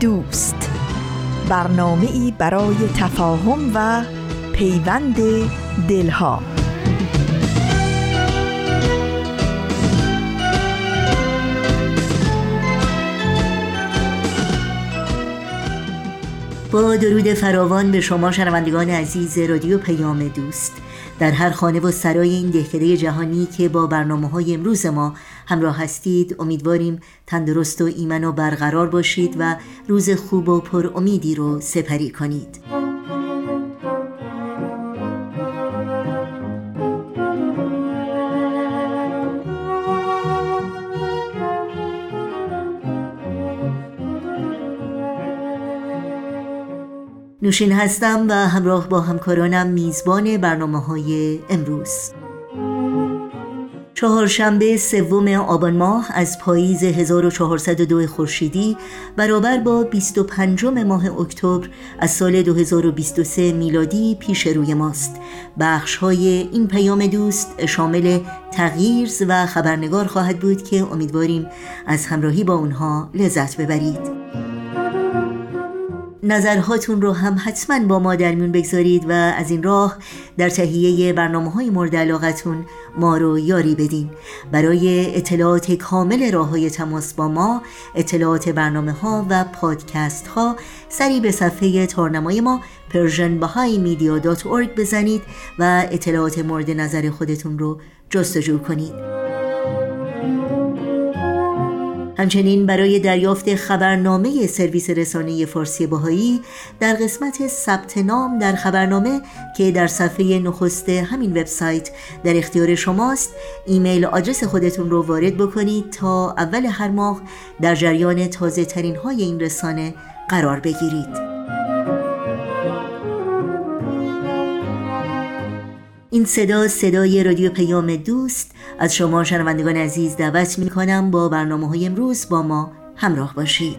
دوست. برنامه ای برای تفاهم و پیوند دلها. با درود فراوان به شما شنوندگان عزیز رادیو پیام دوست. در هر خانه و سرای این دهکده جهانی که با برنامه های امروز ما همراه هستید. امیدواریم تندرست و ایمن و برقرار باشید و روز خوب و پر امیدی رو سپری کنید. نوشین هستم و همراه با همکارانم میزبان برنامه های امروز. چهارشنبه سوم آبان ماه از پاییز 1402 خورشیدی برابر با 25 ماه اکتبر از سال 2023 میلادی پیش روی ماست. بخش های این پیام دوست شامل تغییرز و خبرنگار خواهد بود که امیدواریم از همراهی با اونها لذت ببرید. نظرهاتون رو هم حتما با ما در میون بگذارید و از این راه در تهیه برنامه های مورد علاقتون ما رو یاری بدین. برای اطلاعات کامل راه های تماس با ما اطلاعات برنامه ها و پادکست ها سری به صفحه تارنمای ما persianbahaimedia.org بزنید و اطلاعات مورد نظر خودتون رو جستجو کنید. همچنین برای دریافت خبرنامه سرویس رسانه فارسی باهایی در قسمت ثبت نام در خبرنامه که در صفحه نخست همین وبسایت در اختیار شماست ایمیل آدرس خودتون رو وارد بکنید تا اول هر ماه در جریان تازه ترین های این رسانه قرار بگیرید. این صدا صدای رادیو پیام دوست. از شما شنوندگان عزیز دعوت می کنم با برنامه های امروز با ما همراه باشید.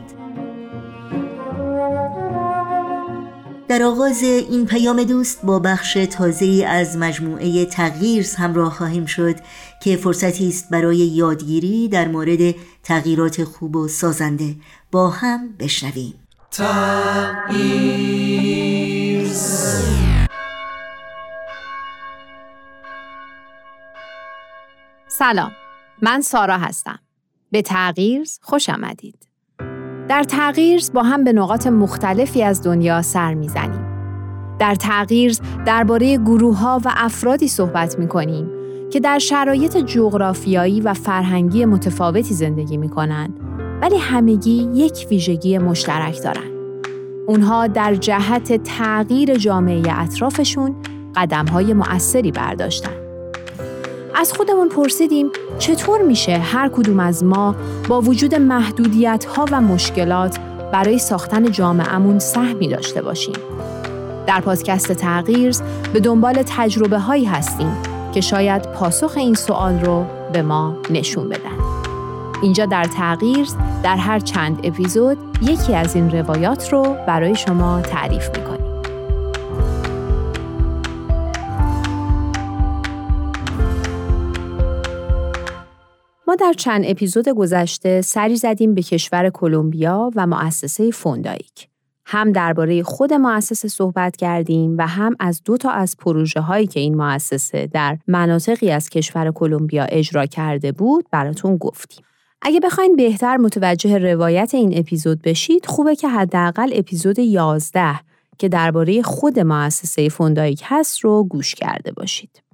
در آغاز این پیام دوست با بخش تازه از مجموعه تغییرز همراه خواهیم شد که فرصتی است برای یادگیری در مورد تغییرات خوب و سازنده با هم بشنویم. تغییرز سلام من سارا هستم به تغییرز خوش آمدید در تغییرز با هم به نقاط مختلفی از دنیا سر می‌زنیم در تغییرز درباره گروه ها و افرادی صحبت می کنیم که در شرایط جغرافیایی و فرهنگی متفاوتی زندگی می کنند ولی همگی یک ویژگی مشترک دارند. اونها در جهت تغییر جامعه اطرافشون قدم های مؤثری برداشتند. از خودمون پرسیدیم چطور میشه هر کدوم از ما با وجود محدودیت ها و مشکلات برای ساختن جامعهمون سهمی داشته باشیم. در پادکست تغییرز به دنبال تجربه هایی هستیم که شاید پاسخ این سوال رو به ما نشون بدن. اینجا در تغییرز در هر چند اپیزود یکی از این روایات رو برای شما تعریف می‌کنیم. ما در چند اپیزود گذشته سری زدیم به کشور کلمبیا و مؤسسه فوندایک. هم درباره خود مؤسسه صحبت کردیم و هم از دو تا از پروژه هایی که این مؤسسه در مناطقی از کشور کلمبیا اجرا کرده بود براتون گفتیم. اگه بخواین بهتر متوجه روایت این اپیزود بشید خوبه که حداقل اپیزود 11 که درباره خود مؤسسه فوندایک هست رو گوش کرده باشید.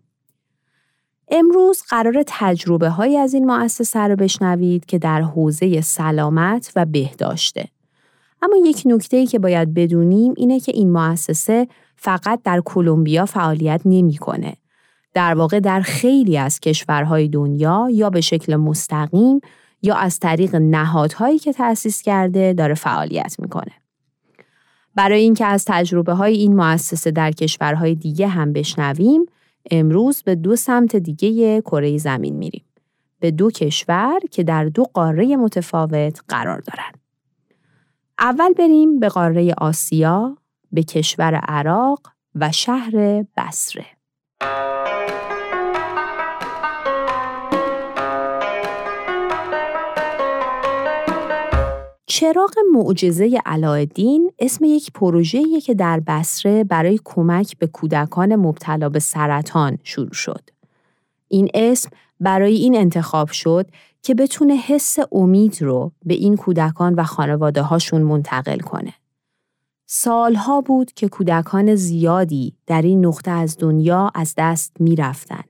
امروز قرار تجربه های از این مؤسسه رو بشنوید که در حوزه سلامت و بهداشته. اما یک نکته که باید بدونیم اینه که این مؤسسه فقط در کلمبیا فعالیت نمی‌کنه. در واقع در خیلی از کشورهای دنیا یا به شکل مستقیم یا از طریق نهادهایی که تأسیس کرده داره فعالیت می‌کنه. برای اینکه از تجربه های این مؤسسه در کشورهای دیگه هم بشنویم، امروز به دو سمت دیگه کره زمین میریم. به دو کشور که در دو قاره متفاوت قرار دارند. اول بریم به قاره آسیا، به کشور عراق و شهر بسره. چراغ معجزه علایالدین اسم یک پروژه‌ایه که در بسره برای کمک به کودکان مبتلا به سرطان شروع شد. این اسم برای این انتخاب شد که بتونه حس امید رو به این کودکان و خانواده هاشون منتقل کنه. سالها بود که کودکان زیادی در این نقطه از دنیا از دست می رفتن.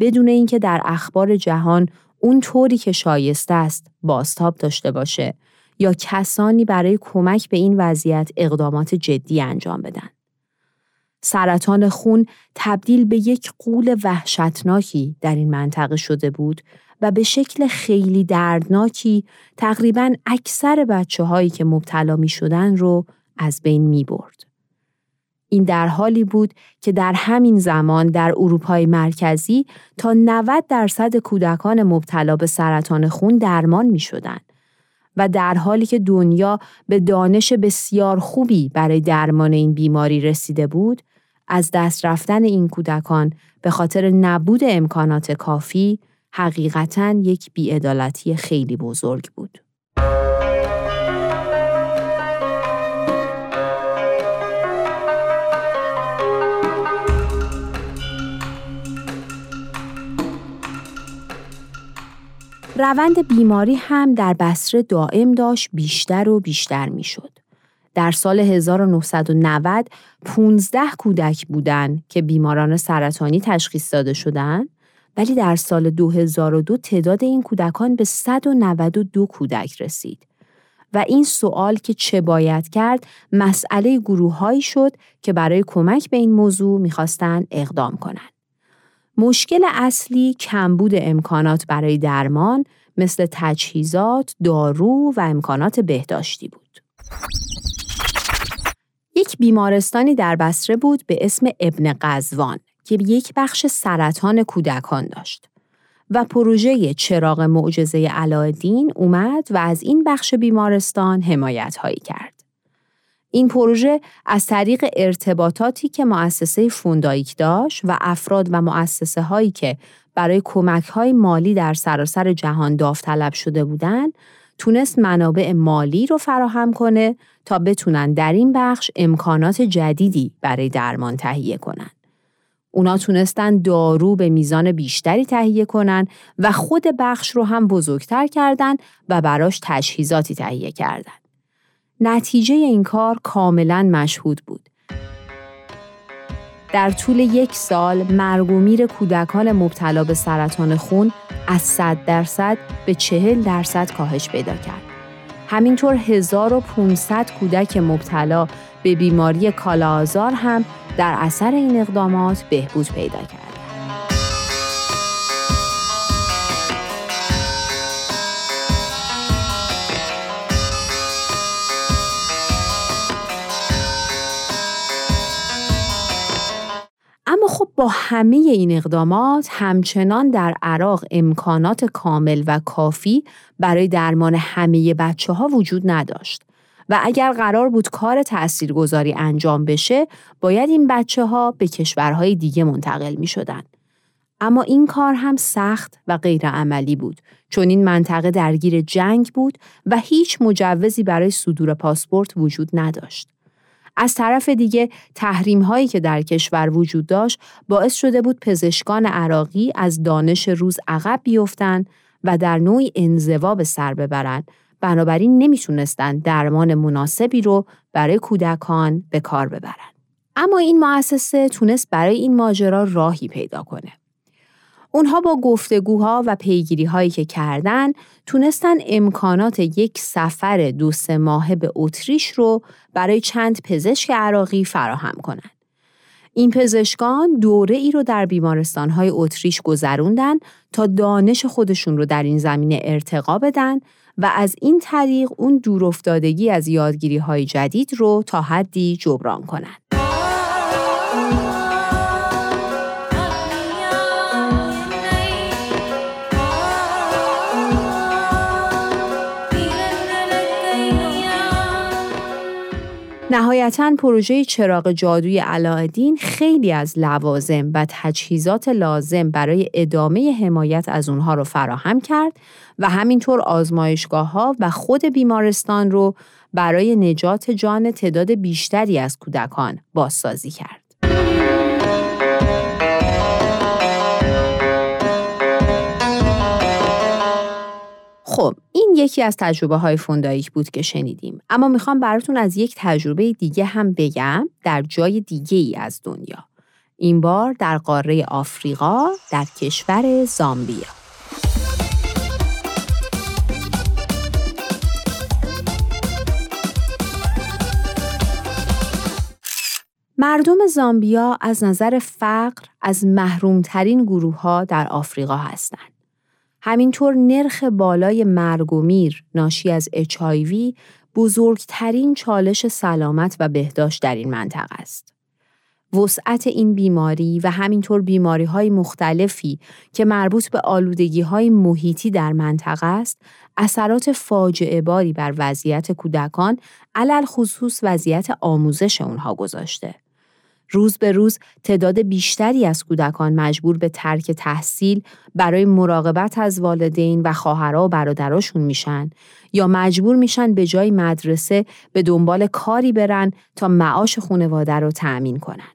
بدون اینکه در اخبار جهان اون طوری که شایسته است باستاب داشته باشه یا کسانی برای کمک به این وضعیت اقدامات جدی انجام بدن. سرطان خون تبدیل به یک قول وحشتناکی در این منطقه شده بود و به شکل خیلی دردناکی تقریبا اکثر بچه هایی که مبتلا می شدن رو از بین می برد. این در حالی بود که در همین زمان در اروپای مرکزی تا 90 درصد کودکان مبتلا به سرطان خون درمان می شدن و در حالی که دنیا به دانش بسیار خوبی برای درمان این بیماری رسیده بود، از دست رفتن این کودکان به خاطر نبود امکانات کافی حقیقتا یک بیعدالتی خیلی بزرگ بود. روند بیماری هم در بسره دائم داشت بیشتر و بیشتر می شد. در سال 1990 15 کودک بودند که بیماران سرطانی تشخیص داده شدند ولی در سال 2002 تعداد این کودکان به 192 کودک رسید. و این سوال که چه باید کرد مسئله گروههایی شد که برای کمک به این موضوع می‌خواستند اقدام کنند. مشکل اصلی کمبود امکانات برای درمان مثل تجهیزات، دارو و امکانات بهداشتی بود. یک بیمارستانی در بسره بود به اسم ابن قزوان که یک بخش سرطان کودکان داشت و پروژه چراغ معجزه علایالدین اومد و از این بخش بیمارستان حمایت هایی کرد. این پروژه از طریق ارتباطاتی که مؤسسه فوندایک داشت و افراد و مؤسسه هایی که برای کمک های مالی در سراسر جهان داوطلب شده بودند تونست منابع مالی رو فراهم کنه تا بتونن در این بخش امکانات جدیدی برای درمان تهیه کنن. اونا تونستن دارو به میزان بیشتری تهیه کنن و خود بخش رو هم بزرگتر کردن و براش تجهیزاتی تهیه کردن. نتیجه این کار کاملا مشهود بود. در طول یک سال مرگومیر کودکان مبتلا به سرطان خون از 100 درصد به 40 درصد کاهش پیدا کرد. همینطور 1500 کودک مبتلا به بیماری کالا آزار هم در اثر این اقدامات بهبود پیدا کرد. همه این اقدامات همچنان در عراق امکانات کامل و کافی برای درمان همه بچه ها وجود نداشت و اگر قرار بود کار تاثیرگذاری انجام بشه باید این بچه ها به کشورهای دیگه منتقل می شدن. اما این کار هم سخت و غیر عملی بود چون این منطقه درگیر جنگ بود و هیچ مجوزی برای صدور پاسپورت وجود نداشت. از طرف دیگه تحریم هایی که در کشور وجود داشت باعث شده بود پزشکان عراقی از دانش روز عقب بیفتند و در نوعی انزوا به سر ببرند بنابراین نمی‌تونستند درمان مناسبی رو برای کودکان به کار ببرند اما این مؤسسه تونست برای این ماجرا راهی پیدا کنه. اونها با گفتگوها و پیگیری هایی که کردن تونستن امکانات یک سفر دو سه ماهه به اتریش رو برای چند پزشک عراقی فراهم کنند. این پزشکان دوره ای رو در بیمارستان های اتریش گذروندن تا دانش خودشون رو در این زمینه ارتقا بدن و از این طریق اون دورافتادگی از یادگیری های جدید رو تا حدی جبران کنند. نهایتا پروژه چراغ جادوی علاءالدین خیلی از لوازم و تجهیزات لازم برای ادامه حمایت از اونها رو فراهم کرد و همینطور آزمایشگاه ها و خود بیمارستان رو برای نجات جان تعداد بیشتری از کودکان بازسازی کرد. خب این یکی از تجربه های فوندایک بود که شنیدیم. اما می‌خوام براتون از یک تجربه دیگه هم بگم در جای دیگه ای از دنیا. این بار در قاره آفریقا در کشور زامبیا. مردم زامبیا از نظر فقر از محرومترین گروه ها در آفریقا هستند. همینطور نرخ بالای مرگ و میر ناشی از HIV بزرگترین چالش سلامت و بهداشت در این منطقه است. وسعت این بیماری و همینطور بیماری های مختلفی که مربوط به آلودگی های محیطی در منطقه است، اثرات فاجعه باری بر وضعیت کودکان علل خصوص وضعیت آموزش اونها گذاشته. روز به روز تعداد بیشتری از کودکان مجبور به ترک تحصیل برای مراقبت از والدین و خواهرها و برادراشون میشن یا مجبور میشن به جای مدرسه به دنبال کاری برن تا معاش خانواده رو تأمین کنن.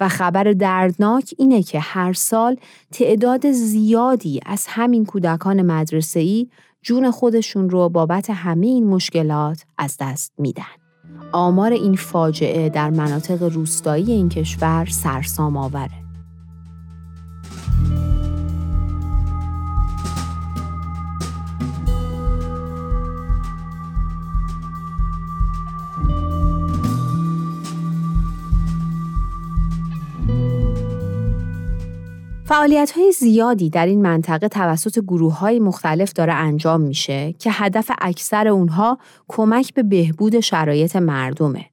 و خبر دردناک اینه که هر سال تعداد زیادی از همین کودکان مدرسه‌ای جون خودشون رو بابت همه این مشکلات از دست میدن. آمار این فاجعه در مناطق روستایی این کشور سرسام آوره. فعالیت های زیادی در این منطقه توسط گروه های مختلف داره انجام میشه که هدف اکثر اونها کمک به بهبود شرایط مردمه.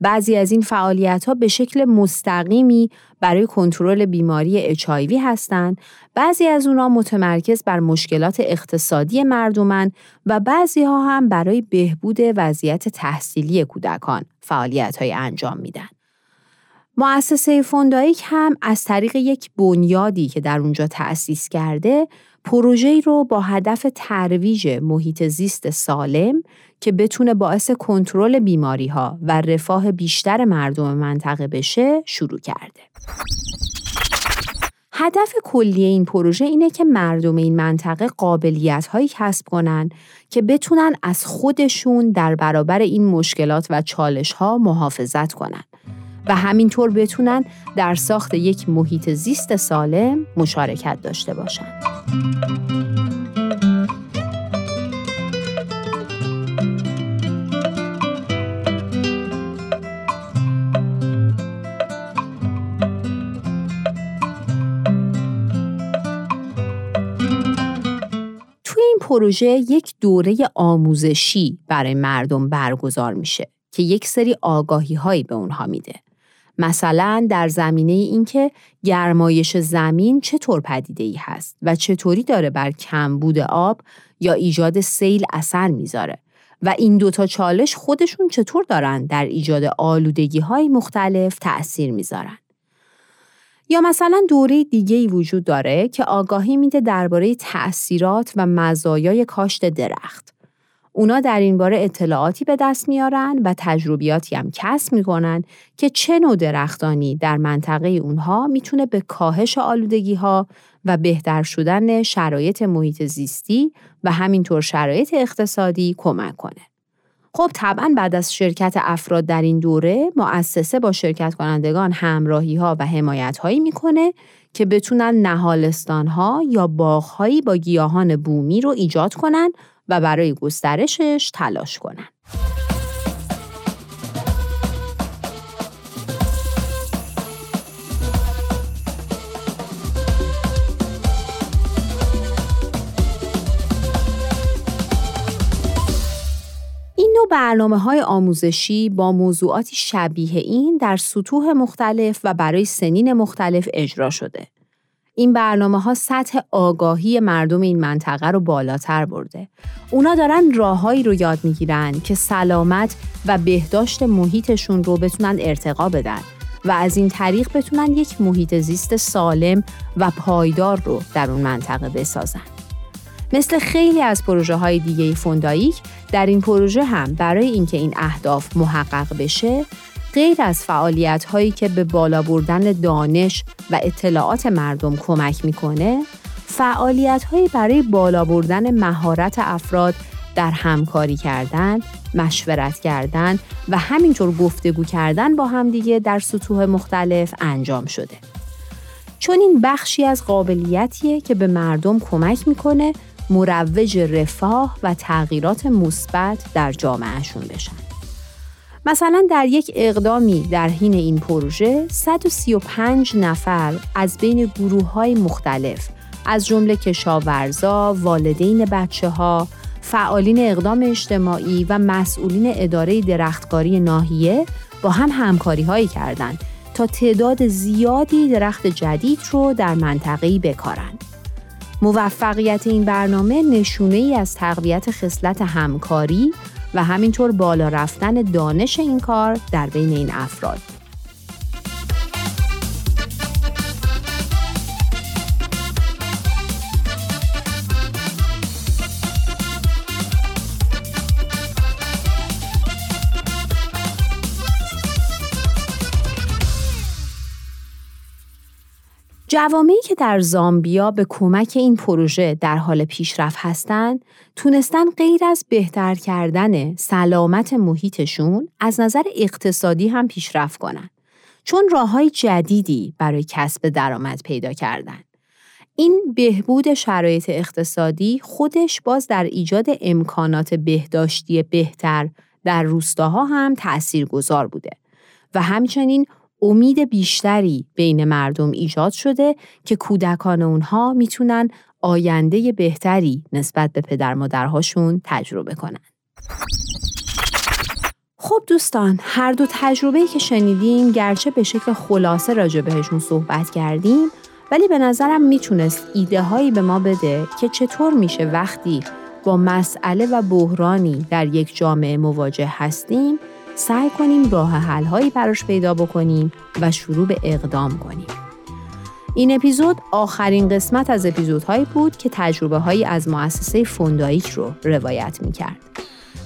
بعضی از این فعالیت ها به شکل مستقیمی برای کنترل بیماری HIV هستند، بعضی از اونها متمرکز بر مشکلات اقتصادی مردمن و بعضی ها هم برای بهبود وضعیت تحصیلی کودکان فعالیت های انجام میدن. مؤسسه فوندایک هم از طریق یک بنیادی که در اونجا تأسیس کرده پروژه‌ای رو با هدف ترویج محیط زیست سالم که بتونه باعث کنترل بیماری ها و رفاه بیشتر مردم منطقه بشه شروع کرده. هدف کلی این پروژه اینه که مردم این منطقه قابلیت هایی کسب کنن که بتونن از خودشون در برابر این مشکلات و چالش ها محافظت کنن. و همینطور بتونن در ساخت یک محیط زیست سالم مشارکت داشته باشند. پروژه یک دوره آموزشی برای مردم برگزار میشه که یک سری آگاهی هایی به اونها میده. مثلا در زمینه اینکه گرمایش زمین چطور پدیده ای هست و چطوری داره بر کمبود آب یا ایجاد سیل اثر می‌ذاره و این دوتا چالش خودشون چطور دارن در ایجاد آلودگی های مختلف تأثیر می‌ذارن. یا مثلا دوره دیگه ای وجود داره که آگاهی میده درباره تأثیرات و مزایای کاشت درخت. اونا در این باره اطلاعاتی به دست میارن و تجربیاتی هم کسب می‌کنن که چه نوع درختانی در منطقه اونها می‌تونه به کاهش آلودگی ها و بهتر شدن شرایط محیط زیستی و همینطور شرایط اقتصادی کمک کنه. خب طبعا بعد از شرکت افراد در این دوره مؤسسه با شرکت کنندگان همراهی ها و حمایت هایی می‌کنه که بتونن نهالستان ها یا باغ هایی با گیاهان بومی رو ایجاد کنن و برای گسترشش تلاش کنن. برنامه های آموزشی با موضوعاتی شبیه این در سطوح مختلف و برای سنین مختلف اجرا شده. این برنامه ها سطح آگاهی مردم این منطقه رو بالاتر برده. اونا دارن راههایی رو یاد می‌گیرن که سلامت و بهداشت محیطشون رو بتونن ارتقا بدن و از این طریق بتونن یک محیط زیست سالم و پایدار رو در اون منطقه بسازن. مثل خیلی از پروژه های دیگه فونداییک در این پروژه هم برای اینکه این اهداف محقق بشه غیر از فعالیت هایی که به بالا بردن دانش و اطلاعات مردم کمک می‌کنه فعالیت هایی برای بالا بردن مهارت افراد در همکاری کردن، مشورت کردن و همینطور گفتگو کردن با همدیگه در سطوح مختلف انجام شده. چون این بخشی از قابلیتیه که به مردم کمک می‌کنه مروج رفاه و تغییرات مثبت در جامعهشون بشن. مثلا در یک اقدامی در حین این پروژه 135 نفر از بین گروه های مختلف از جمله کشاورزا، والدین بچه ها، فعالین اقدام اجتماعی و مسئولین اداره درختکاری ناحیه با هم همکاری هایی کردند تا تعداد زیادی درخت جدید رو در منطقه‌ای بکارند. موفقیت این برنامه نشونه ای از تقویت خصلت همکاری و همینطور بالا رفتن دانش این کار در بین این افراد. جوامعی که در زامبیا به کمک این پروژه در حال پیشرفت هستند، تونستن غیر از بهتر کردن سلامت محیطشون از نظر اقتصادی هم پیشرفت کنند. چون راه های جدیدی برای کسب درآمد پیدا کردن. این بهبود شرایط اقتصادی خودش باز در ایجاد امکانات بهداشتی بهتر در روستاها هم تأثیر گذار بوده و همچنین امید بیشتری بین مردم ایجاد شده که کودکان اونها می‌تونن آینده بهتری نسبت به پدر مادرهاشون تجربه کنن. خب دوستان هر دو تجربه که شنیدیم گرچه به شکل خلاصه راجع بهشون صحبت کردیم ولی به نظرم می‌تونست ایده هایی به ما بده که چطور میشه وقتی با مسئله و بحرانی در یک جامعه مواجه هستیم سعی کنیم راه حل هایی براش پیدا بکنیم و شروع به اقدام کنیم. این اپیزود آخرین قسمت از اپیزودهایی بود که تجربه هایی از مؤسسه فوندایک رو روایت می کرد.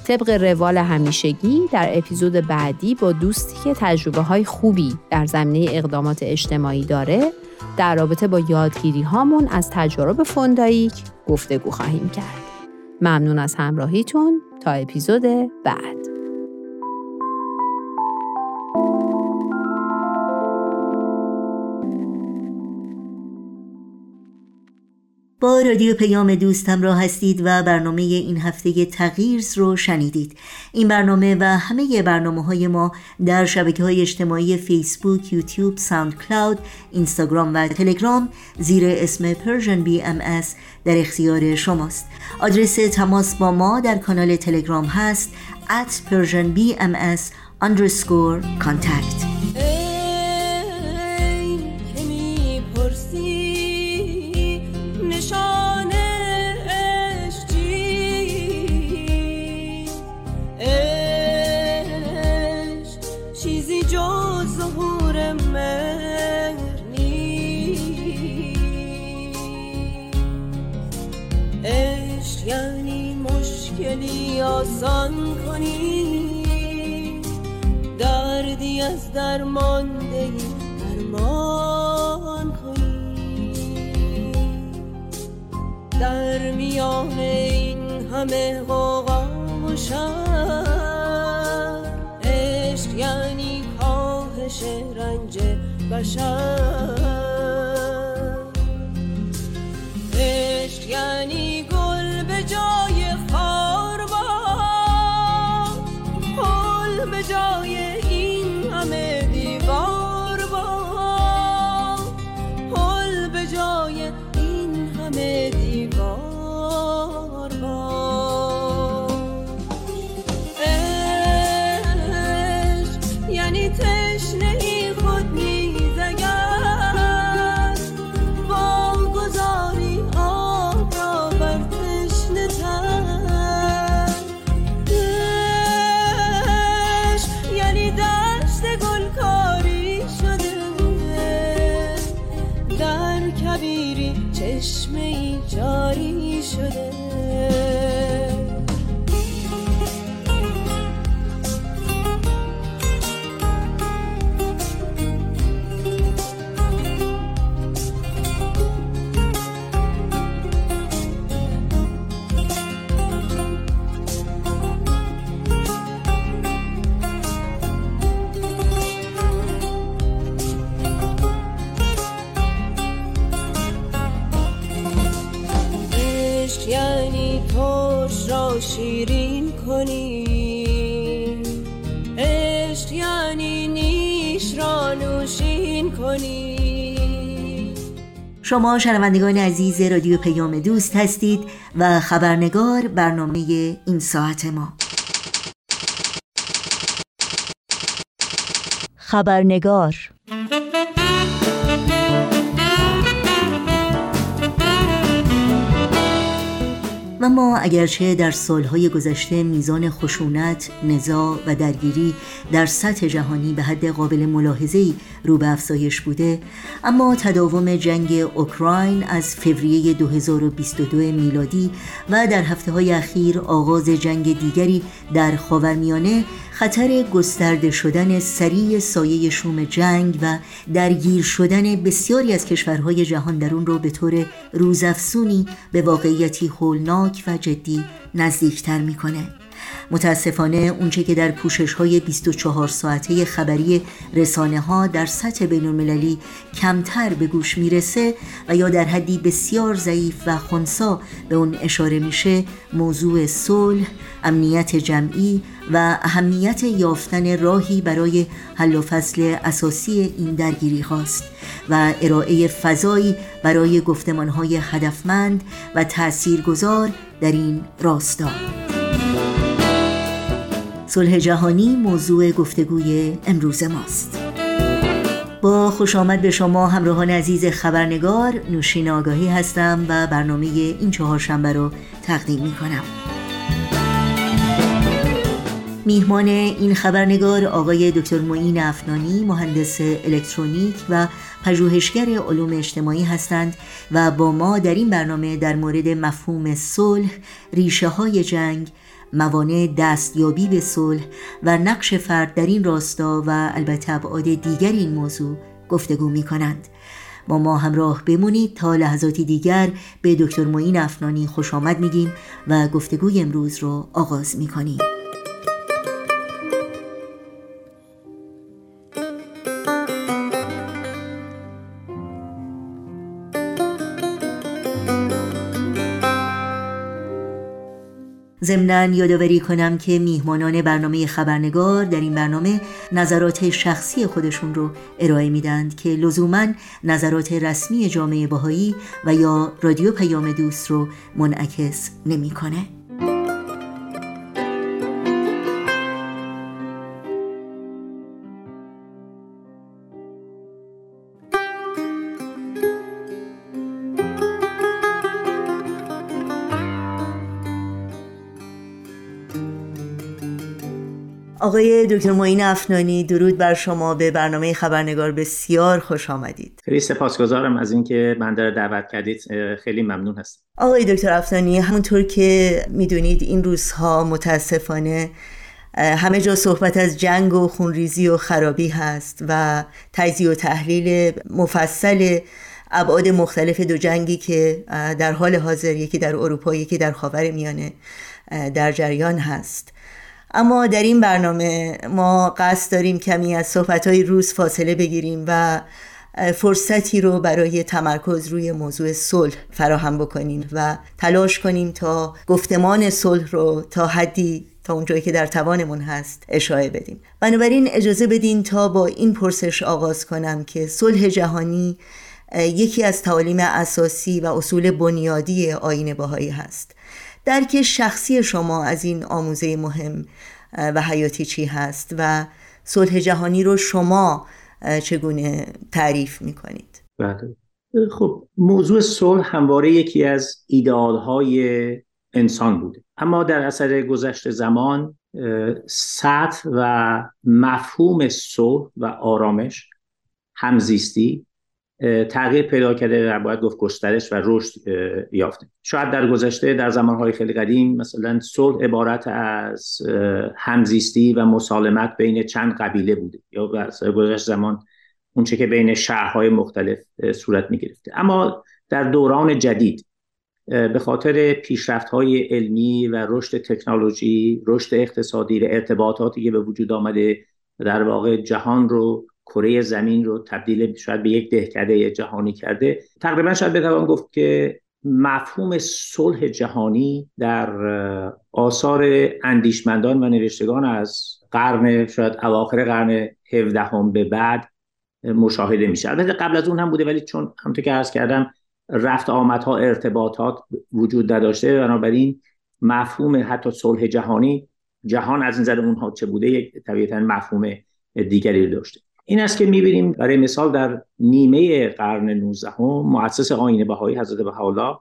طبق روال همیشگی در اپیزود بعدی با دوستی که تجربه های خوبی در زمینه اقدامات اجتماعی داره در رابطه با یادگیری هامون از تجارب فوندایک گفتگو خواهیم کرد. ممنون از همراهیتون تا اپیزود بعد. با رادیو پیام دوست همراه هستید و برنامه این هفته تغییرز رو شنیدید. این برنامه و همه برنامه های ما در شبکه های اجتماعی فیسبوک، یوتیوب، ساوند کلاود، اینستاگرام و تلگرام زیر اسم ام اس در اختیار شماست. آدرس تماس با ما در کانال تلگرام هست at persianbms underscore contact. آسان کنی. دردی از درمانده درمان کنی. در میان این همه غوغا و عشق یعنی کاهش رنج بشر. چشمه را نوشین کنی. شما شنوندگان عزیز رادیو پیام دوست هستید و خبرنگار برنامه این ساعت ما. خبرنگار و ما اگرچه در سالهای گذشته میزان خشونت، نزاع و درگیری در سطح جهانی به حد قابل ملاحظه‌ای رو به افزایش بوده اما تداوم جنگ اوکراین از فوریه 2022 میلادی و در هفته های اخیر آغاز جنگ دیگری در خاورمیانه خطر گسترده شدن سریع سایه شوم جنگ و درگیر شدن بسیاری از کشورهای جهان در اون رو به طور روزافزونی به واقعیتی هولناک و جدی نزدیکتر می‌کنه. متاسفانه اونچه که در پوشش های 24 ساعته خبری رسانه ها در سطح بین المللی کمتر به گوش می‌رسه و یا در حدی بسیار ضعیف و خونسا به اون اشاره میشه موضوع صلح، امنیت جمعی و اهمیت یافتن راهی برای حل و فصل اساسی این درگیری هاست و ارائه فضایی برای گفتمانهای هدفمند و تأثیرگذار در این راستا. صلح جهانی موضوع گفتگوی امروز ماست. با خوش آمد به شما همراهان عزیز خبرنگار نوشین آگاهی هستم و برنامه این چهارشنبه رو تقدیم می کنم میهمان این خبرنگار آقای دکتر معین افنانی مهندس الکترونیک و پژوهشگر علوم اجتماعی هستند و با ما در این برنامه در مورد مفهوم صلح، ریشه های جنگ، موانع دستیابی به صلح و نقش فرد در این راستا و البته ابعاد دیگر این موضوع گفتگو می کنند. با ما همراه بمونید تا لحظاتی دیگر به دکتر معین افنانی خوش آمد میگیم و گفتگوی امروز رو آغاز می ضمنا یادآوری کنم که میهمانان برنامه خبرنگار در این برنامه نظرات شخصی خودشون رو ارائه میدند که لزوما نظرات رسمی جامعه باهایی و یا رادیو پیام دوست رو منعکس نمی‌کنه. آقای دکتر معین افنانی درود بر شما. به برنامه خبرنگار بسیار خوش آمدید. خیلی سپاسگزارم از اینکه من رو دعوت کردید. خیلی ممنون هستم. آقای دکتر افنانی همونطور که می‌دونید این روزها متاسفانه همه جا صحبت از جنگ و خونریزی و خرابی هست و تجزیه و تحلیل مفصل ابعاد مختلف دو جنگی که در حال حاضر یکی در اروپا یکی در خاور میانه در جریان هست. اما در این برنامه ما قصد داریم کمی از صحبتهای روز فاصله بگیریم و فرصتی رو برای تمرکز روی موضوع صلح فراهم بکنیم و تلاش کنیم تا گفتمان صلح رو تا حدی تا اونجایی که در توانمون هست اشاره بدیم. بنابراین اجازه بدین تا با این پرسش آغاز کنم که صلح جهانی یکی از تعالیم اساسی و اصول بنیادی آین باهایی هست. درک شخصی شما از این آموزه مهم و حیاتی چی هست و صلح جهانی رو شما چگونه تعریف می‌کنید؟ بله. خب موضوع صلح همواره یکی از ایدئال های انسان بوده. اما در اثر گذشت زمان سطح و مفهوم صلح و آرامش همزیستی تغییر پیدا کرده و باید گفت گسترش و رشد یافته. شاید در گذشته در زمانهای خیلی قدیم مثلا صلح عبارت از همزیستی و مسالمت بین چند قبیله بوده. یا در گذشته زمان اونچه که بین شهرهای مختلف صورت می گرفته اما در دوران جدید به خاطر پیشرفت های علمی و رشد تکنولوژی رشد اقتصادی و ارتباطاتی که به وجود آمده در واقع جهان رو کره زمین رو تبدیل شاید به یک دهکده جهانی کرده. تقریبا شاید بتوان گفت که مفهوم صلح جهانی در آثار اندیشمندان و نوشتگان از قرن شاید اواخر قرن 17 به بعد مشاهده میشه. البته قبل از اون هم بوده ولی چون همونطور که عرض کردم رفت آمدها ارتباطات وجود نداشته بنابراین مفهوم حتی صلح جهانی جهان از نظر اونها چه بوده یک طبیعتا مفهوم دیگری داشته. این است که می‌بینیم برای مثال در نیمه قرن 19 هم مؤسس آین بهایی حضرت بهاءالله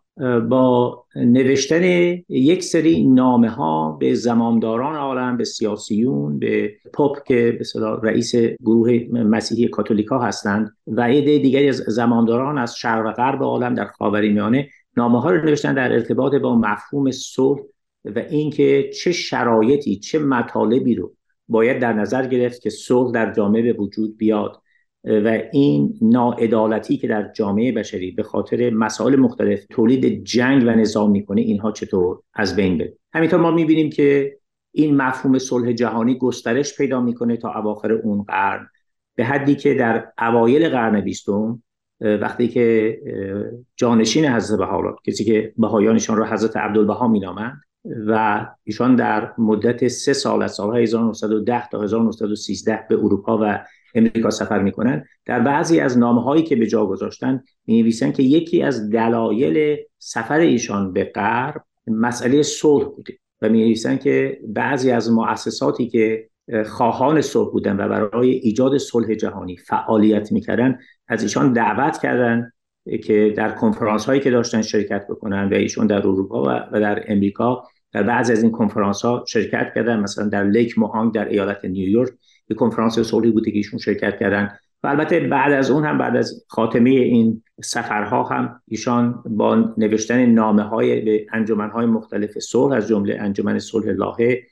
با نوشتن یک سری نامه ها به زمامداران عالم به سیاسیون به پاپ که به رئیس گروه مسیحی کاتولیکا هستند و عده دیگری از زمامداران از شرق و غرب عالم در خاورمیانه نامه ها رو نوشتن در ارتباط با مفهوم صلح و اینکه چه شرایطی چه مطالبی رو باید در نظر گرفت که صلح در جامعه به وجود بیاد و این ناعدالتی که در جامعه بشری به خاطر مسائل مختلف تولید جنگ و نظام می‌کنه اینها چطور از بین بره؟ همینطور ما می‌بینیم که این مفهوم صلح جهانی گسترش پیدا می‌کنه تا اواخر اون قرن. به حدی که در اوایل قرن بیستم وقتی که جانشین حضرت بهاءالله کسی که بهایانشان را حضرت عبدالبها مینامند و ایشان در مدت سه سال از سالهای 1910 تا 1913 به اروپا و امریکا سفر می‌کنن در بعضی از نامه هایی که به جا گذاشتن می نویسن که یکی از دلایل سفر ایشان به غرب مسئله صلح بوده و می نویسن که بعضی از مؤسساتی که خواهان صلح بودن و برای ایجاد صلح جهانی فعالیت می‌کردن از ایشان دعوت کردن که در کنفرانس هایی که داشتن شرکت بکنن و ایشون در اروپا و در امریکا در بعضی از این کنفرانس ها شرکت کردن. مثلا در لیک موهانگ در ایالت نیویورک یک کنفرانس صلحی بوده که ایشون شرکت کردن. و البته بعد از اون هم بعد از خاتمه این سفرها هم ایشان با نوشتن نامه های به انجمن های مختلف صلح از جمله انجمن صلح لاهه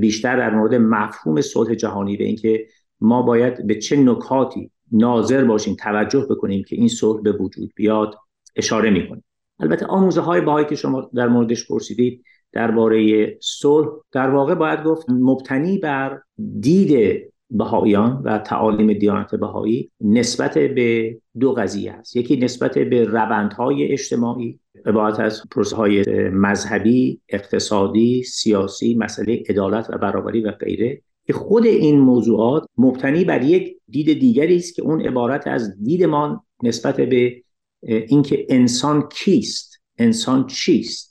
بیشتر در مورد مفهوم صلح جهانی به اینکه ما باید به چه نکاتی ناظر باشیم توجه بکنیم که این صلح به وجود بیاد اشاره می‌کنیم. البته آموزه های باهایی که شما در موردش پرسیدید درباره صلح. در واقع باید گفت مبتنی بر دید بهاییان و تعالیم دیانت بهایی نسبت به دو قضیه است. یکی نسبت به روندهای اجتماعی عبارت از پروسه های مذهبی، اقتصادی، سیاسی، مسئله عدالت و برابری و غیره. که خود این موضوعات مبتنی بر یک دید دیگری است که اون عبارت از دیدمان نسبت به اینکه انسان کیست انسان چیست.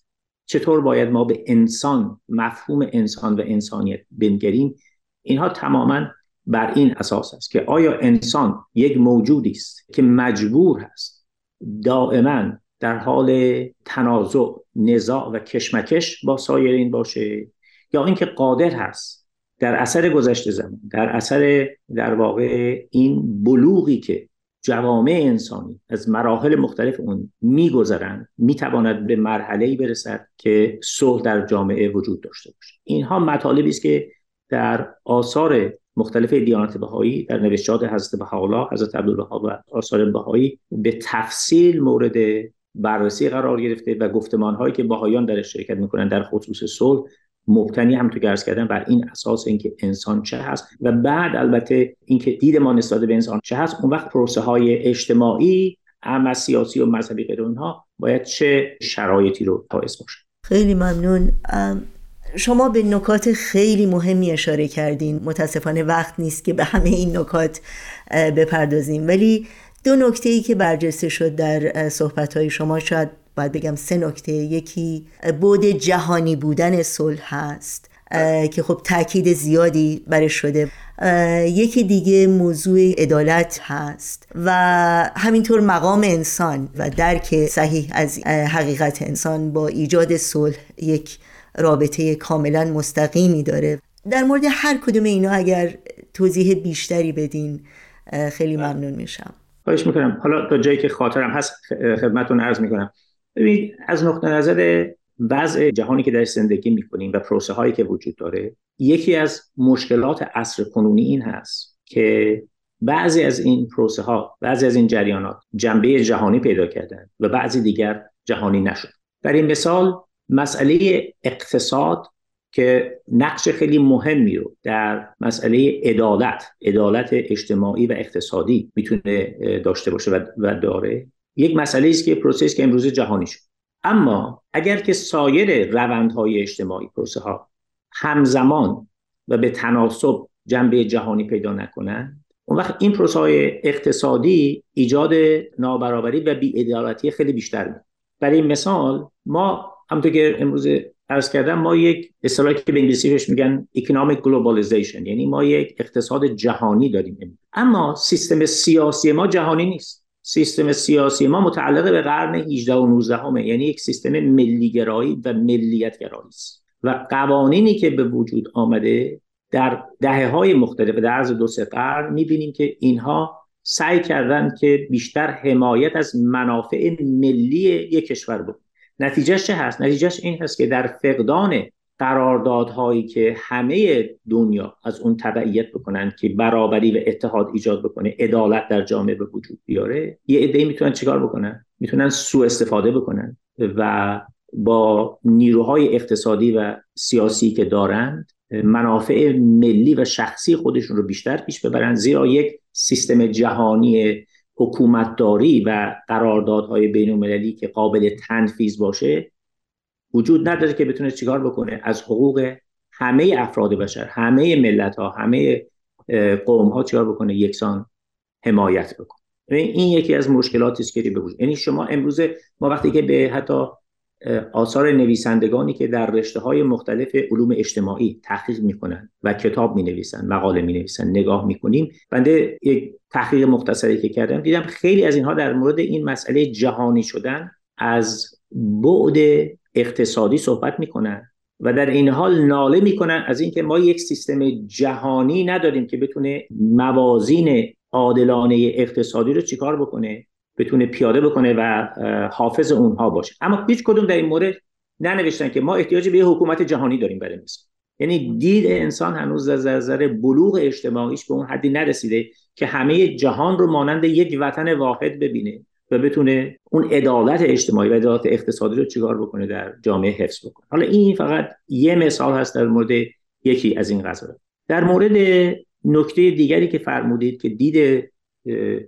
چطور باید ما به انسان مفهوم انسان و انسانیت بنگریم اینها تماما بر این اساس است که آیا انسان یک موجودی است که مجبور هست دائما در حال تنازع نزاع و کشمکش با سایرین باشه یا اینکه قادر هست در اثر گذشته زمان در اثر در واقع این بلوغی که جوامع انسانی از مراحل مختلف اون میگذرند می‌تواند به مرحله برسد که صلح در جامعه وجود داشته باشه اینها مطالبی است که در آثار مختلف دیانت بهایی در نوشتات حضرت بهاءالله حضرت عبدالبها و آثار بهایی به تفصیل مورد بررسی قرار گرفته و گفتمان هایی که بهایان در شرکت می‌کنن در خصوص صلح مبتنی هم تو گرس کردن بر این اساس اینکه انسان چه هست و بعد البته اینکه دید ما نسبت به انسان چه هست اون وقت پروسه های اجتماعی اما سیاسی و مذهبی غیر اونها باید چه شرایطی رو باعث باشه خیلی ممنون. شما به نکات خیلی مهمی اشاره کردین. متاسفانه وقت نیست که به همه این نکات بپردازیم. ولی دو نکته ای که برجسته شد در صحبت های شما شاید باید بگم سه نکته. یکی بود جهانی بودن صلح هست که خب تاکید زیادی برش شده. یکی دیگه موضوع عدالت هست و همینطور مقام انسان و درک صحیح از حقیقت انسان با ایجاد صلح یک رابطه کاملا مستقیمی داره. در مورد هر کدوم اینا اگر توضیح بیشتری بدین خیلی ممنون میشم. خواهش می‌کنم. حالا تا جایی که خاطرم هست خدمتتون عرض می‌کنم. ببینید از نقطه نظر وضع جهانی که در زندگی می‌کنیم و پروسه هایی که وجود داره یکی از مشکلات عصر کنونی این هست که بعضی از این پروسه ها بعضی از این جریانات جنبه جهانی پیدا کردن و بعضی دیگر جهانی نشد. این مثال مسئله اقتصاد که نقش خیلی مهمی رو در مسئله عدالت عدالت اجتماعی و اقتصادی می‌تونه داشته باشه و داره. یک مسئله است که پروسه که امروز جهانی شد. اما اگر که سایر روندهای اجتماعی پروسه ها همزمان و به تناسب جنبه جهانی پیدا نکنند اون وقت این پروسه های اقتصادی ایجاد نابرابری و بیعدالتی خیلی بیشتر میده برای مثال ما همونطور که امروز عرض کردم ما یک اصطلاحی که به انگلیسی بهش میگن economic globalization یعنی ما یک اقتصاد جهانی داریم. اما سیستم سیاسی ما جهانی نیست. سیستم سیاسی ما متعلق به قرن 18 و 19 همه یعنی یک سیستم ملیگرایی و ملیتگرایی است. و قوانینی که به وجود آمده در دهه های مختلف در عرض دو سه قرن می‌بینیم که اینها سعی کردن که بیشتر حمایت از منافع ملی یک کشور بود نتیجهش چه هست؟ نتیجهش این هست که در فقدان قراردادهایی که همه دنیا از اون تبعیت بکنن که برابری و اتحاد ایجاد بکنه عدالت در جامعه به وجود بیاره یه عده‌ای می‌تونن چیکار بکنن؟ می‌تونن سوء استفاده بکنن و با نیروهای اقتصادی و سیاسی که دارند منافع ملی و شخصی خودشون رو بیشتر پیش ببرن زیرا یک سیستم جهانی حکومتداری و قراردادهای بین المللی که قابل تنفیذ باشه وجود نداره که بتونه چیکار بکنه. از حقوق همه افراد بشر همه ملت ها همه قوم ها چیکار بکنه؟ یکسان حمایت بکنه. این یکی از مشکلاتی است که به وجود یعنی شما امروز ما وقتی که به حتی آثار نویسندگانی که در رشته های مختلف علوم اجتماعی تحقیق می‌کنن و کتاب می نویسن مقاله می نویسن نگاه می‌کنیم بنده یک تحقیق مختصری که کردم دیدم خیلی از اینها در مورد این مسئله جهانی شدن از بعد اقتصادی صحبت می‌کنن و در این حال ناله می‌کنن از اینکه ما یک سیستم جهانی نداریم که بتونه موازین عادلانه اقتصادی رو چیکار بکنه بتونه پیاده بکنه و حافظ اونها باشه. اما هیچ کدوم در این مورد ننوشتن که ما احتیاج به یه حکومت جهانی داریم برای مثل یعنی دید انسان هنوز از نظر بلوغ اجتماعیش به اون حدی نرسیده که همه جهان رو مانند یک وطن واحد ببینه. و بتونه اون عدالت اجتماعی و عدالت اقتصادی رو چیکار بکنه در جامعه حفظ بکنه. حالا این فقط یه مثال هست در مورد یکی از این قضايا در مورد نکته دیگری که فرمودید که دید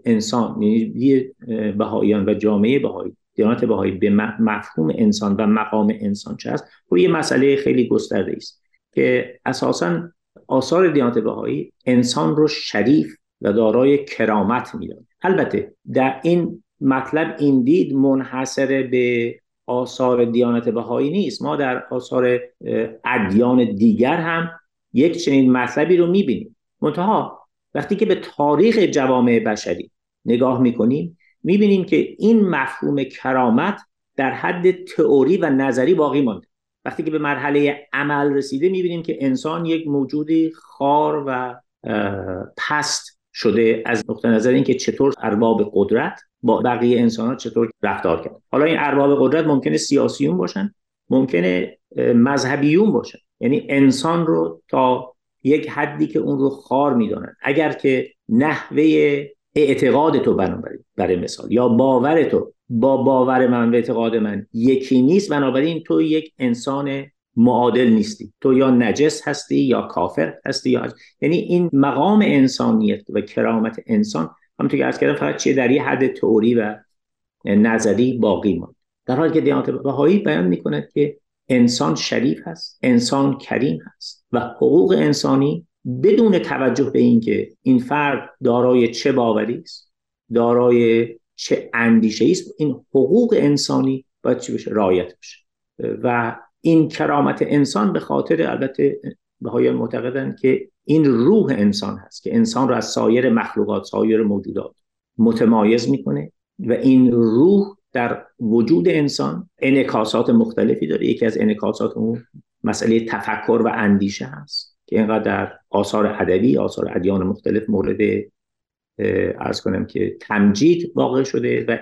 انسان یعنی دید بهاییان و جامعه بهایی دیانت بهایی به مفهوم انسان و مقام انسان چه است خب یه مسئله خیلی گسترده است که اساسا آثار دیانت بهایی انسان رو شریف و دارای کرامت می‌داد. البته در این مطلب این دید منحصر به آثار دیانت بهایی نیست. ما در آثار ادیان دیگر هم یک چنین مطلبی رو می‌بینیم. منتها وقتی که به تاریخ جوامع بشری نگاه می‌کنیم می‌بینیم که این مفهوم کرامت در حد تئوری و نظری باقی مانده. وقتی که به مرحله عمل رسیده می‌بینیم که انسان یک موجودی خار و پست شده از نقطه نظر اینکه چطور ارباب قدرت با بقیه انسان ها چطور رفتار کرد. حالا این ارباب قدرت ممکنه سیاسیون باشن ممکنه مذهبیون باشن. یعنی انسان رو تا یک حدی که اون رو خار می‌دانن. اگر که نحوه اعتقاد تو برای مثال یا باور تو با باور من و اعتقاد من یکی نیست بنابراین تو یک انسان معادل نیستی. تو یا نجس هستی یا کافر هستی یا یعنی این مقام انسانیت و کرامت انسان همونطور که عرض کردم فقط چیه؟ در یه حد تئوری و نظری باقی ماند. در حالی که دیانت بهایی بیان می‌کند که انسان شریف هست انسان کریم هست و حقوق انسانی بدون توجه به اینکه این فرد دارای چه باوری است دارای چه اندیشه است این حقوق انسانی باید چی بشه؟ رعایت بشه. و این کرامت انسان به خاطر البته های معتقدن که این روح انسان هست که انسان رو از سایر مخلوقات سایر موجودات متمایز می‌کنه و این روح در وجود انسان انکاسات مختلفی داره. یکی از انکاسات اون مسئله تفکر و اندیشه هست که اینقدر در آثار ادبی آثار ادیان مختلف مورد ارز کنم که تمجید واقع شده و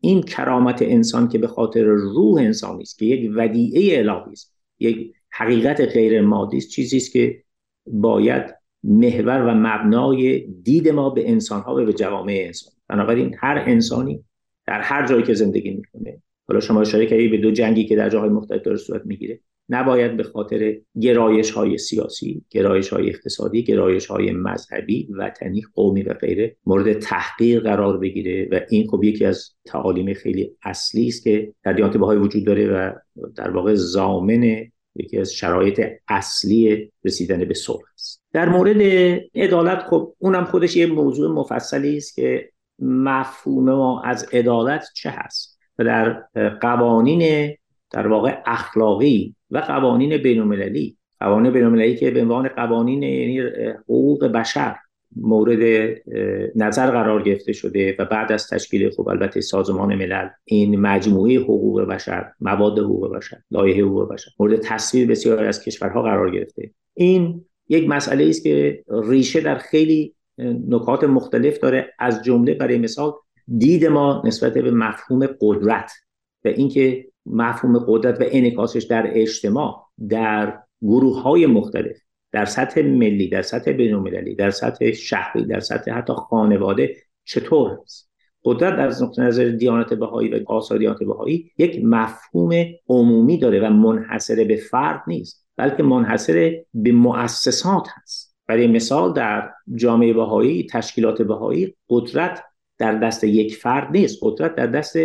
این کرامت انسان که به خاطر روح انسانی است که یک ودیعه الهی است یک حقیقت غیر مادی است چیزی است که باید محور و مبنای دید ما به انسان ها و به جوامع انسان. بنابراین هر انسانی در هر جایی که زندگی می‌کنه حالا شما اشاره کردید به دو جنگی که در جاهای مختلف داره صورت می‌گیره نباید به خاطر گرایش های سیاسی، گرایش های اقتصادی، گرایش های مذهبی، وطنی، قومی و غیره مورد تحقیر قرار بگیره و این خب یکی از تعالیم خیلی اصلی است که در دیانت بهایی وجود داره و در واقع زامن یکی از شرایط اصلی رسیدن به صلح است. در مورد عدالت خب اونم خودش یه موضوع مفصلی است که مفهوم ما از عدالت چه هست و در قوانین در واقع اخلاقی و قوانین بینالمللی. قوانین بینالمللی که به عنوان قوانین یعنی حقوق بشر مورد نظر قرار گرفته شده و بعد از تشکیل خب البته سازمان ملل این مجموعه حقوق بشر مواد حقوق بشر لایحه حقوق بشر مورد تصویر بسیاری از کشورها قرار گرفته. این یک مسئله است که ریشه در خیلی نکات مختلف داره. از جمله برای مثال دید ما نسبت به مفهوم قدرت و اینکه مفهوم قدرت و انعکاسش در اجتماع در گروه های مختلف. در سطح ملی در سطح بینالمللی در سطح شهری در سطح حتی خانواده چطور هست قدرت از نقطه نظر دیانت بهایی و آثار دیانت بهایی یک مفهوم عمومی داره و منحصر به فرد نیست بلکه منحصر به مؤسسات هست. برای مثال در جامعه بهایی تشکیلات بهایی قدرت در دست یک فرد نیست. قدرت در دست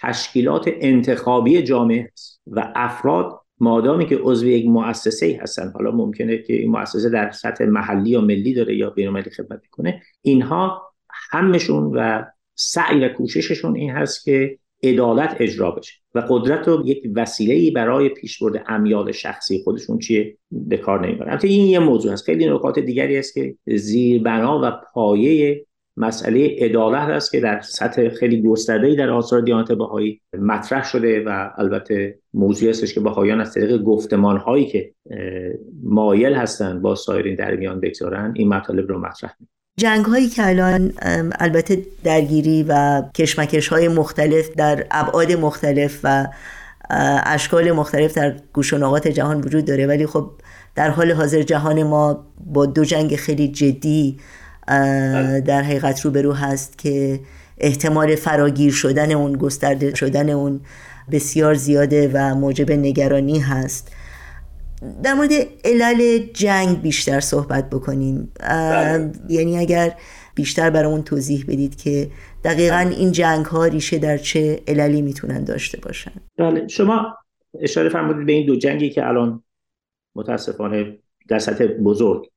تشکیلات انتخابی جامعه است و افراد مادامی که عضو یک مؤسسه هستن حالا ممکنه که این مؤسسه در سطح محلی یا ملی داره یا بین‌المللی خدمت می‌کنه اینها همشون و سعی و کوشششون این هست که عدالت اجرا بشه و قدرت رو یک وسیله برای پیشبرد امیال شخصی خودشون چیه؟ به کار نمی‌برن. این یه موضوع هست. خیلی نکات دیگری است که زیربنا و پایه مسئله عدالت است که در سطح خیلی گسترده‌ای در آثار دیانت بهایی مطرح شده و البته موضوعی هستش که بهایان از طریق گفتمان هایی که مایل هستند با سایرین در میان بگذارن این مطالب رو مطرح می جنگ هایی که الان البته درگیری و کشمکش های مختلف در ابعاد مختلف و اشکال مختلف در گوش و جهان وجود داره ولی خب در حال حاضر جهان ما با دو جنگ خیلی جدی. در حقیقت روبرو هست که احتمال فراگیر شدن اون گسترده شدن اون بسیار زیاده و موجب نگرانی هست. در مورد علل جنگ بیشتر صحبت بکنیم. بله. یعنی اگر بیشتر برامون توضیح بدید که دقیقا بله. این جنگ ها ریشه در چه عللی می‌تونن داشته باشن. بله. شما اشاره فرمودید به این دو جنگی که الان متاسفانه در سطح بزرگ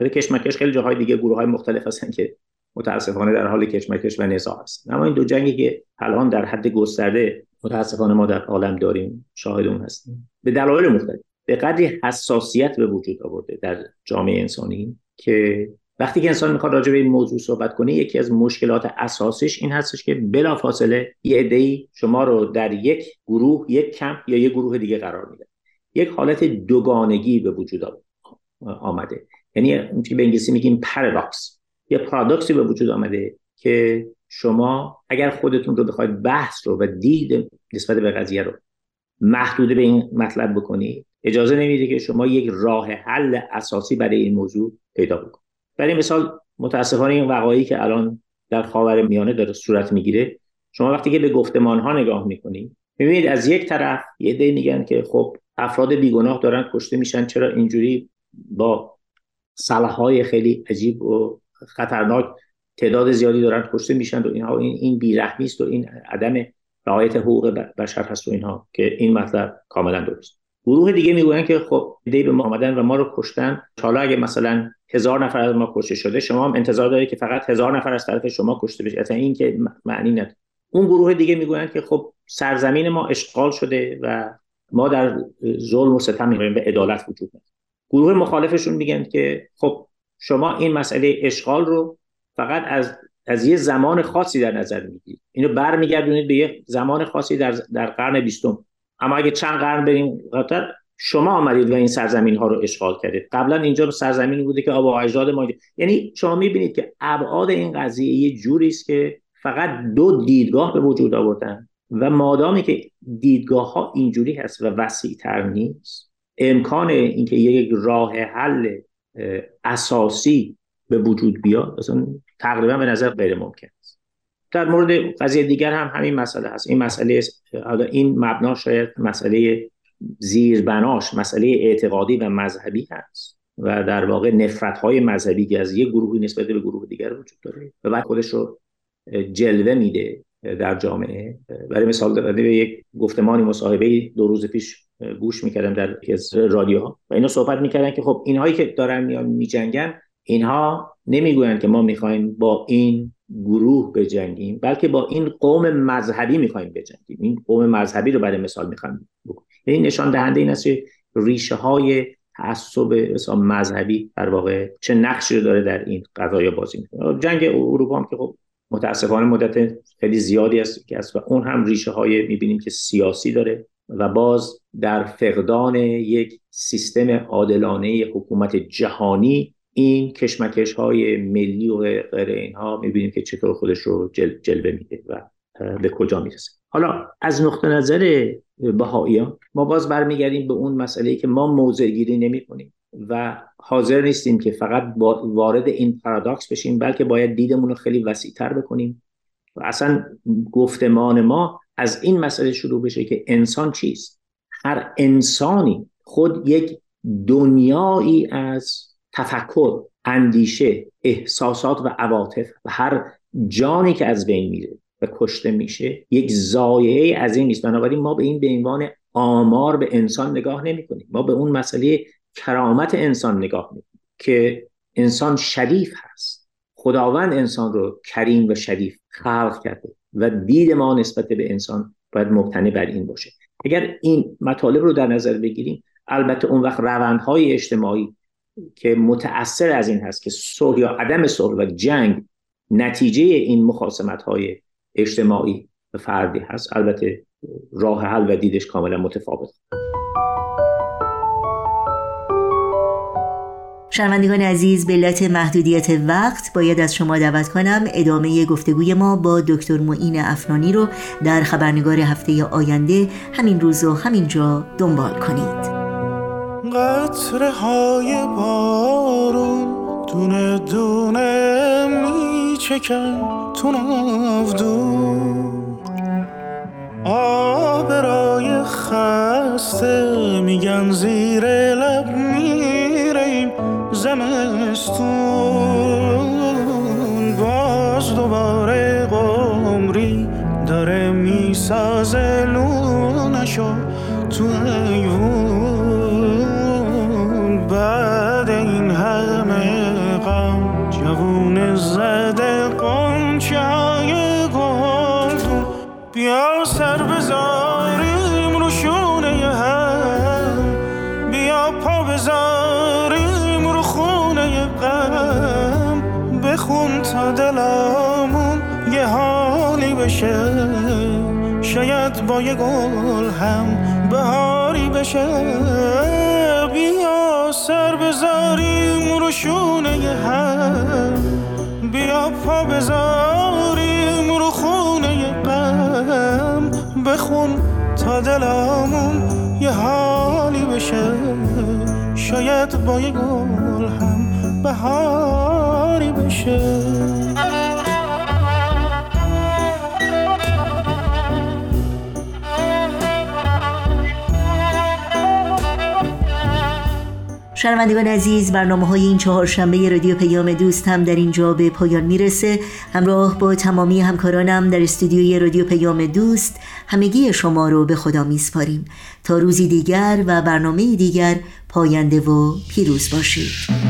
ولی کشمکش خیلی جاهای دیگه گروه های مختلف هستن که متاسفانه در حال کشمکش و نزاع هست اما این دو جنگی که الان در حد گسترده متاسفانه ما در عالم داریم شاهد اون هستیم. به دلایل مختلف. به قدری حساسیت به وجود آورده در جامعه انسانی که وقتی که انسان می‌خواد راجع به این موضوع صحبت کنه یکی از مشکلات اساسیش این هستش که بلافاصله یه عده‌ای شما رو در یک گروه یک کمپ یا یک گروه دیگه قرار میده. یک حالت دوگانگی به وجود آمده. یعنی که به انگلیسی میگیم پارادوکس یه پارادوکسی به وجود آمده که شما اگر خودتون رو بخواید بحث رو و دید نسبت به قضیه رو محدوده به این مطلب بکنید اجازه نمیده که شما یک راه حل اساسی برای این موضوع پیدا بکنید برای مثال متاسفانه این وقایعی که الان در خاور میانه داره صورت می‌گیره شما وقتی که به گفتمان ها نگاه می‌کنید می‌بینید از یک طرف یه دی میگن که خب افراد بیگناه دارن کشته میشن چرا اینجوری با های خیلی عجیب و خطرناک تعداد زیادی دارن کشته میشن و اینها. این این بیرحمی است و این عدم رعایت حقوق بشر هست و اینها که این مطلب کاملا درست. گروه دیگه می‌گوین که خب دی به ما و ما رو کشتن. حالا اگه مثلا هزار نفر از ما کشته شده شما هم انتظار دارید که فقط هزار نفر از طرف شما کشته بشه. اصلا این که معنی نداره. اون گروه دیگه می‌گویند که خب سرزمین ما اشغال شده و ما در ظلم و ستم به عدالت وجود نداره. گروه مخالفشون میگن که خب شما این مسئله اشغال رو فقط از از یه زمان خاصی در نظر می‌گیرید. اینو برمیگردونید به یه زمان خاصی در در قرن بیستم. اما اگه چند قرن بریم قطر شما آمدید و این سرزمین ها رو اشغال کردید. قبلا اینجا سرزمینی بوده که آبا اجداد ما یعنی شما می‌بینید که ابعاد این قضیه یه جوری است که فقط دو دیدگاه به وجود آوردن و مادامی که دیدگاه ها اینجوری هست و وسیع تر نیست. امکان اینکه یک راه حل اساسی به وجود بیاد اصلا تقریبا به نظر غیر ممکن است. در مورد قضیه دیگر هم همین مسئله هست. این مسئله حالا این مبنا شاید مسئله زیربناش مسئله اعتقادی و مذهبی هست و در واقع نفرت های مذهبی که از یک گروهی نسبت به گروه دیگر وجود داره و بعد خودش رو جلوه میده در جامعه. برای مثال به یک گفتمانی مصاحبه دو روز پیش گوش می‌کردم در رادیوها و اینا صحبت می‌کردن که خب اینهایی که دارن میان میجنگن اینها نمی‌گویند که ما می‌خوایم با این گروه بجنگیم بلکه با این قوم مذهبی می‌خوایم بجنگیم. این قوم مذهبی رو برای مثال می‌خوایم بکنیم این نشان دهنده این است که ریشه های تعصب مذهبی در واقع چه نقشی رو داره در این قضایا بازی می‌کنه. جنگ اروپا هم که خب متاسفانه مدت خیلی زیادی است که است و اون هم ریشه های می‌بینیم که سیاسی داره. و باز در فقدان یک سیستم عادلانه حکومت جهانی این کشمکش های ملی و غیر اینها می‌بینیم که چطور خودش رو جل جلوه میده و به کجا می‌رسه. حالا از نقطه نظر بهاییان ما باز برمیگردیم به اون مسئله که ما موضع گیری نمی کنیم و حاضر نیستیم که فقط وارد این پارادوکس بشیم بلکه باید دیدمون رو خیلی وسیعتر بکنیم. و اصلا گفتمان ما از این مسئله شروع بشه که انسان چیست؟ هر انسانی خود یک دنیایی از تفکر اندیشه احساسات و عواطف و هر جانی که از بین میره و کشته میشه یک زایعه از این نیست. بنابراین ما به این به عنوان آمار به انسان نگاه نمی کنیم ما به اون مسئله کرامت انسان نگاه می که انسان شریف هست. خداوند انسان رو کریم و شریف خلق کرده. و دید ما نسبت به انسان باید مبتنی بر این باشه. اگر این مطالب رو در نظر بگیریم البته اون وقت روندهای اجتماعی که متأثر از این هست که صلح یا عدم صلح و جنگ نتیجه این مخاسمت های اجتماعی و فردی هست البته راه حل و دیدش کاملا متفاوت. شنوندگان عزیز به علت محدودیت وقت باید از شما دعوت کنم ادامه گفتگوی ما با دکتر معین افنانی رو در خبرنگار هفته آینده همین روز و همین جا دنبال کنید. قطره های بارون دونه دونه می چکن تو آب رای خسته میگن زیر لب میریم زمستون باز دوباره قمری داره می‌سازه لونشو تو ایوون. بعد این همه غم جوون زده قنچه های گلدون بیا شاید با یه گل هم بهاری بشه. بیا سر بذاریم رو شونه هم. بیا پا بذاریم رو خونه غم. بخون تا دلامون یه حالی بشه. شاید با یه گل هم بهاری بشه. شنوندگان عزیز برنامه های این چهار شنبه رادیو پیام دوست هم در اینجا به پایان می‌رسه. همراه با تمامی همکارانم در استودیوی رادیو پیام دوست همگی شما رو به خدا میسپاریم. تا روزی دیگر و برنامه دیگر پاینده و پیروز باشید.